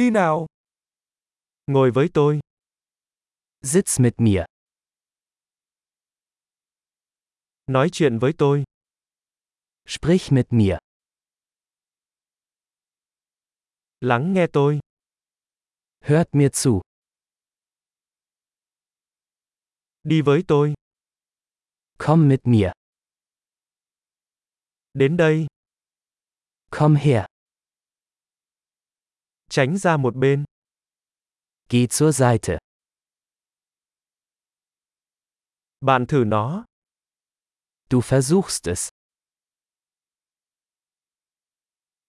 Đi nào. Ngồi với tôi. Sitz mit mir. Nói chuyện với tôi. Sprich mit mir. Lắng nghe tôi. Hört mir zu. Đi với tôi. Komm mit mir. Đến đây. Komm her. Tránh ra một bên. Geh zur Seite. Bạn thử nó. Du versuchst es.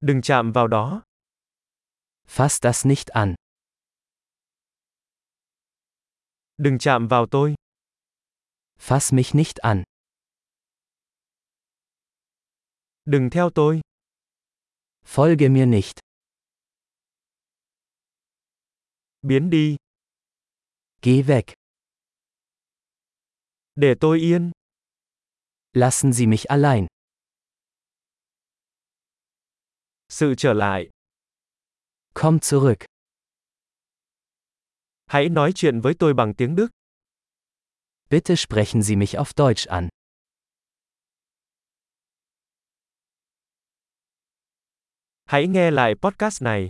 Đừng chạm vào đó. Fass das nicht an. Đừng chạm vào tôi. Fass mich nicht an. Đừng theo tôi. Folge mir nicht. Biến đi. Geh weg. Để tôi yên. Lassen Sie mich allein. Sự trở lại. Komm zurück. Hãy nói chuyện với tôi bằng tiếng Đức. Bitte sprechen Sie mich auf Deutsch an. Hãy nghe lại podcast này.